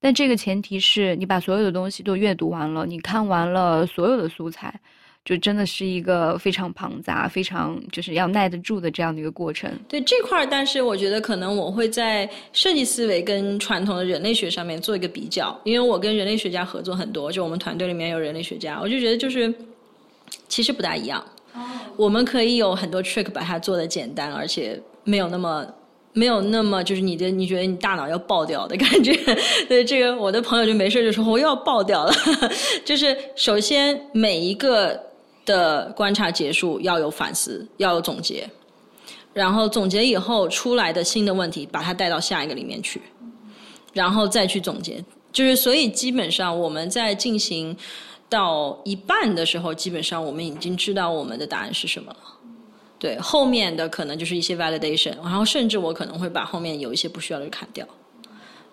S3: 但这个前提是你把所有的东西都阅读完了，你看完了所有的素材。就真的是一个非常庞杂、非常就是要耐得住的这样的一个过程。
S2: 对这块儿，但是我觉得可能我会在设计思维跟传统的人类学上面做一个比较，因为我跟人类学家合作很多，就我们团队里面有人类学家，我就觉得就是其实不大一样。我们可以有很多 trick 把它做的简单，而且没有那么没有那么就是你的你觉得你大脑要爆掉的感觉。对这个，我的朋友就没事就说我又要爆掉了。就是首先每一个。的观察结束要有反思，要有总结，然后总结以后出来的新的问题，把它带到下一个里面去，然后再去总结。就是所以基本上我们在进行到一半的时候，基本上我们已经知道我们的答案是什么了。对，后面的可能就是一些 validation，然后甚至我可能会把后面有一些不需要的砍掉。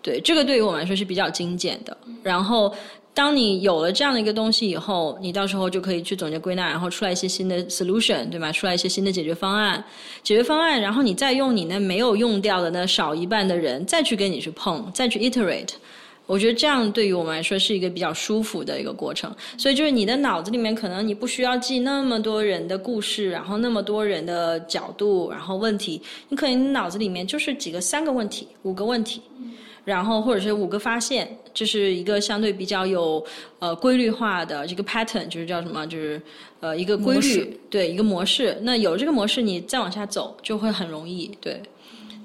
S2: 对，这个对于我们来说是比较精简的。然后。当你有了这样的一个东西以后，你到时候就可以去总结归纳，然后出来一些新的 solution，对吗？出来一些新的解决方案，解决方案，然后你再用你那没有用掉的那少一半的人再去跟你去碰，再去 iterate。我觉得这样对于我们来说是一个比较舒服的一个过程。所以就是你的脑子里面可能你不需要记那么多人的故事，然后那么多人的角度，然后问题，你可能脑子里面就是几个三个问题，五个问题。然后或者是五个发现，这是一个相对比较有呃规律化的这个 pattern，就是叫什么？就是呃一个规律，对一个模式。那有这个模式，你再往下走就会很容易，对。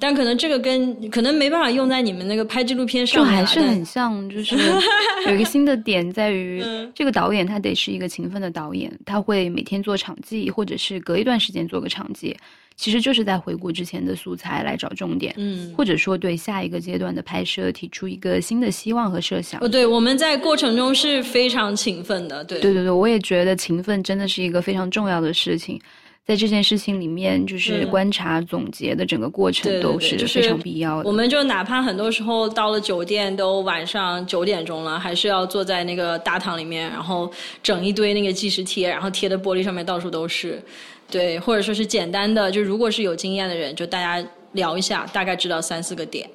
S2: 但可能这个跟可能没办法用在你们那个拍纪录片上，
S3: 就还是很像，就是 有一个新的点在于，这个导演他得是一个勤奋的导演，他会每天做场记，或者是隔一段时间做个场记。其实就是在回顾之前的素材来找重点，
S2: 嗯，
S3: 或者说对下一个阶段的拍摄提出一个新的希望和设想。
S2: 哦，对，我们在过程中是非常勤奋的，对，
S3: 对对对，我也觉得勤奋真的是一个非常重要的事情，在这件事情里面，就是观察总结的整个过程都是非常必要的。
S2: 我们就哪怕很多时候到了酒店都晚上九点钟了，还是要坐在那个大堂里面，然后整一堆那个计时贴，然后贴的玻璃上面到处都是。对，或者说是简单的，就如果是有经验的人，就大家聊一下，大概知道三四个点，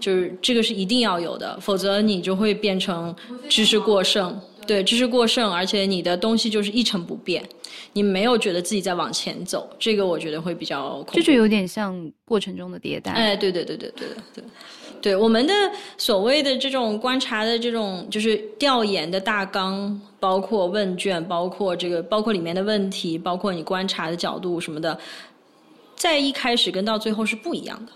S2: 就是这个是一定要有的，否则你就会变成知识过剩。对，知识过剩，而且你的东西就是一成不变，你没有觉得自己在往前走，这个我觉得会比较。
S3: 这就有点像过程中的迭代。
S2: 哎，对对对对对对。对对我们的所谓的这种观察的这种就是调研的大纲，包括问卷，包括这个，包括里面的问题，包括你观察的角度什么的，在一开始跟到最后是不一样的。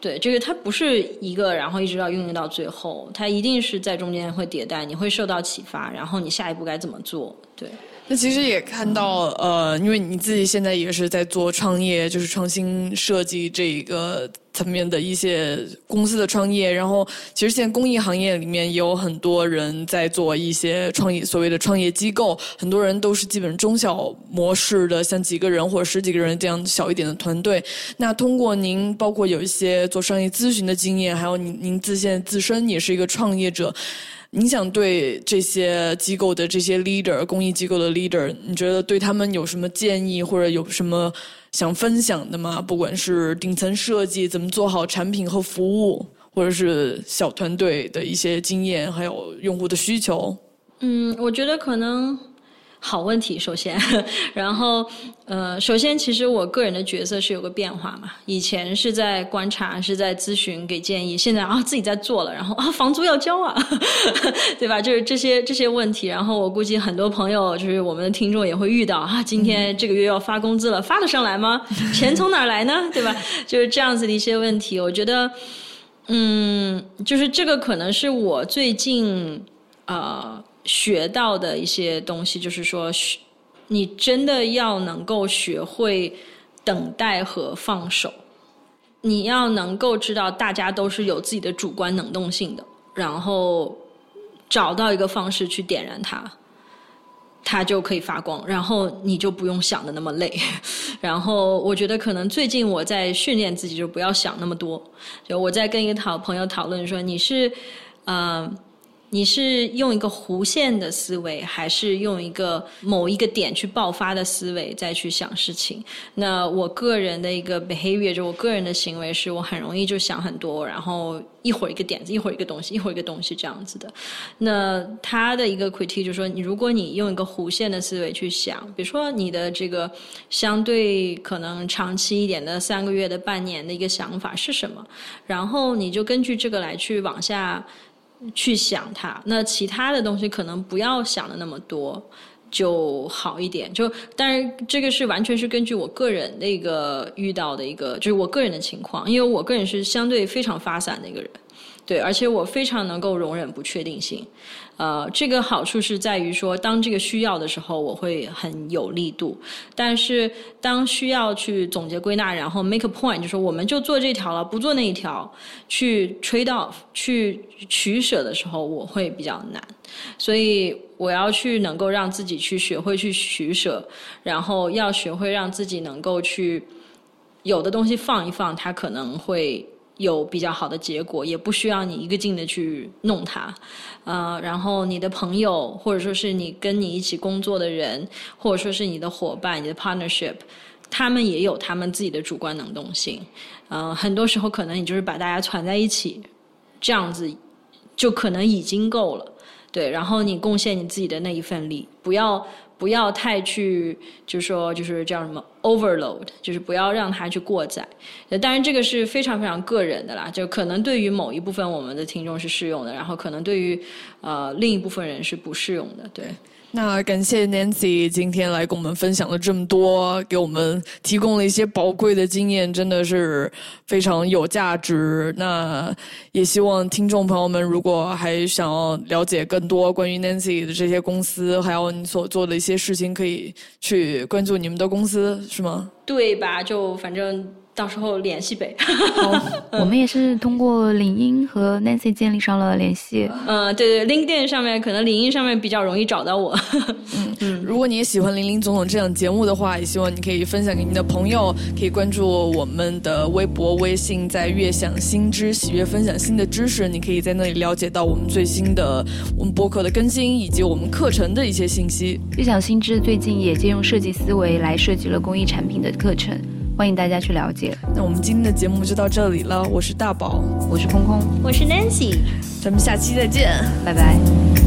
S2: 对，这个它不是一个，然后一直到运营到最后，它一定是在中间会迭代，你会受到启发，然后你下一步该怎么做？对。
S1: 那其实也看到，呃，因为你自己现在也是在做创业，就是创新设计这一个层面的一些公司的创业，然后其实现在公益行业里面也有很多人在做一些创业，所谓的创业机构，很多人都是基本中小模式的，像几个人或者十几个人这样小一点的团队。那通过您包括有一些做商业咨询的经验，还有您您自现自身也是一个创业者。你想对这些机构的这些 leader，公益机构的 leader，你觉得对他们有什么建议，或者有什么想分享的吗？不管是顶层设计怎么做好产品和服务，或者是小团队的一些经验，还有用户的需求。
S2: 嗯，我觉得可能。好问题，首先，然后，呃，首先，其实我个人的角色是有个变化嘛。以前是在观察，是在咨询，给建议。现在啊，自己在做了，然后啊，房租要交啊，对吧？就是这些这些问题。然后我估计很多朋友，就是我们的听众也会遇到啊。今天这个月要发工资了，发得上来吗？钱从哪儿来呢？对吧？就是这样子的一些问题。我觉得，嗯，就是这个可能是我最近啊。学到的一些东西，就是说，你真的要能够学会等待和放手，你要能够知道大家都是有自己的主观能动性的，然后找到一个方式去点燃它，它就可以发光，然后你就不用想的那么累。然后我觉得可能最近我在训练自己，就不要想那么多。就我在跟一个讨朋友讨论说，你是嗯。你是用一个弧线的思维，还是用一个某一个点去爆发的思维再去想事情？那我个人的一个 behavior，就我个人的行为，是我很容易就想很多，然后一会儿一个点子，一会儿一个东西，一会儿一个东西这样子的。那他的一个 critique 就是说，你如果你用一个弧线的思维去想，比如说你的这个相对可能长期一点的三个月的半年的一个想法是什么，然后你就根据这个来去往下。去想它，那其他的东西可能不要想的那么多就好一点。就，但是这个是完全是根据我个人的一个遇到的一个，就是我个人的情况，因为我个人是相对非常发散的一个人。对，而且我非常能够容忍不确定性，呃，这个好处是在于说，当这个需要的时候，我会很有力度；但是当需要去总结归纳，然后 make a point，就说我们就做这条了，不做那一条，去 trade off，去取舍的时候，我会比较难。所以我要去能够让自己去学会去取舍，然后要学会让自己能够去有的东西放一放，它可能会。有比较好的结果，也不需要你一个劲的去弄它，呃，然后你的朋友或者说是你跟你一起工作的人，或者说是你的伙伴、你的 partnership，他们也有他们自己的主观能动性，呃，很多时候可能你就是把大家攒在一起，这样子就可能已经够了，对，然后你贡献你自己的那一份力，不要。不要太去，就是说，就是叫什么 overload，就是不要让它去过载。当然，这个是非常非常个人的啦，就可能对于某一部分我们的听众是适用的，然后可能对于呃另一部分人是不适用的，对。
S1: 那感谢 Nancy 今天来跟我们分享了这么多，给我们提供了一些宝贵的经验，真的是非常有价值。那也希望听众朋友们，如果还想要了解更多关于 Nancy 的这些公司，还有你所做的一些事情，可以去关注你们的公司，是吗？
S2: 对吧？就反正。到时候联系呗。
S3: 好，我们也是通过领英和 Nancy 建立上了联系。
S2: 嗯，对对，LinkedIn 上面可能领英上面比较容易找到我。
S1: 嗯 嗯，如果你也喜欢林林总总这档节目的话，也希望你可以分享给你的朋友，可以关注我们的微博、微信，在悦享新知，喜悦分享新的知识。你可以在那里了解到我们最新的我们播客的更新，以及我们课程的一些信息。
S3: 悦享新知最近也借用设计思维来设计了公益产品的课程。欢迎大家去了解。
S1: 那我们今天的节目就到这里了。我是大宝，
S3: 我是空空，
S2: 我是 Nancy，
S1: 咱们下期再见，
S3: 拜拜。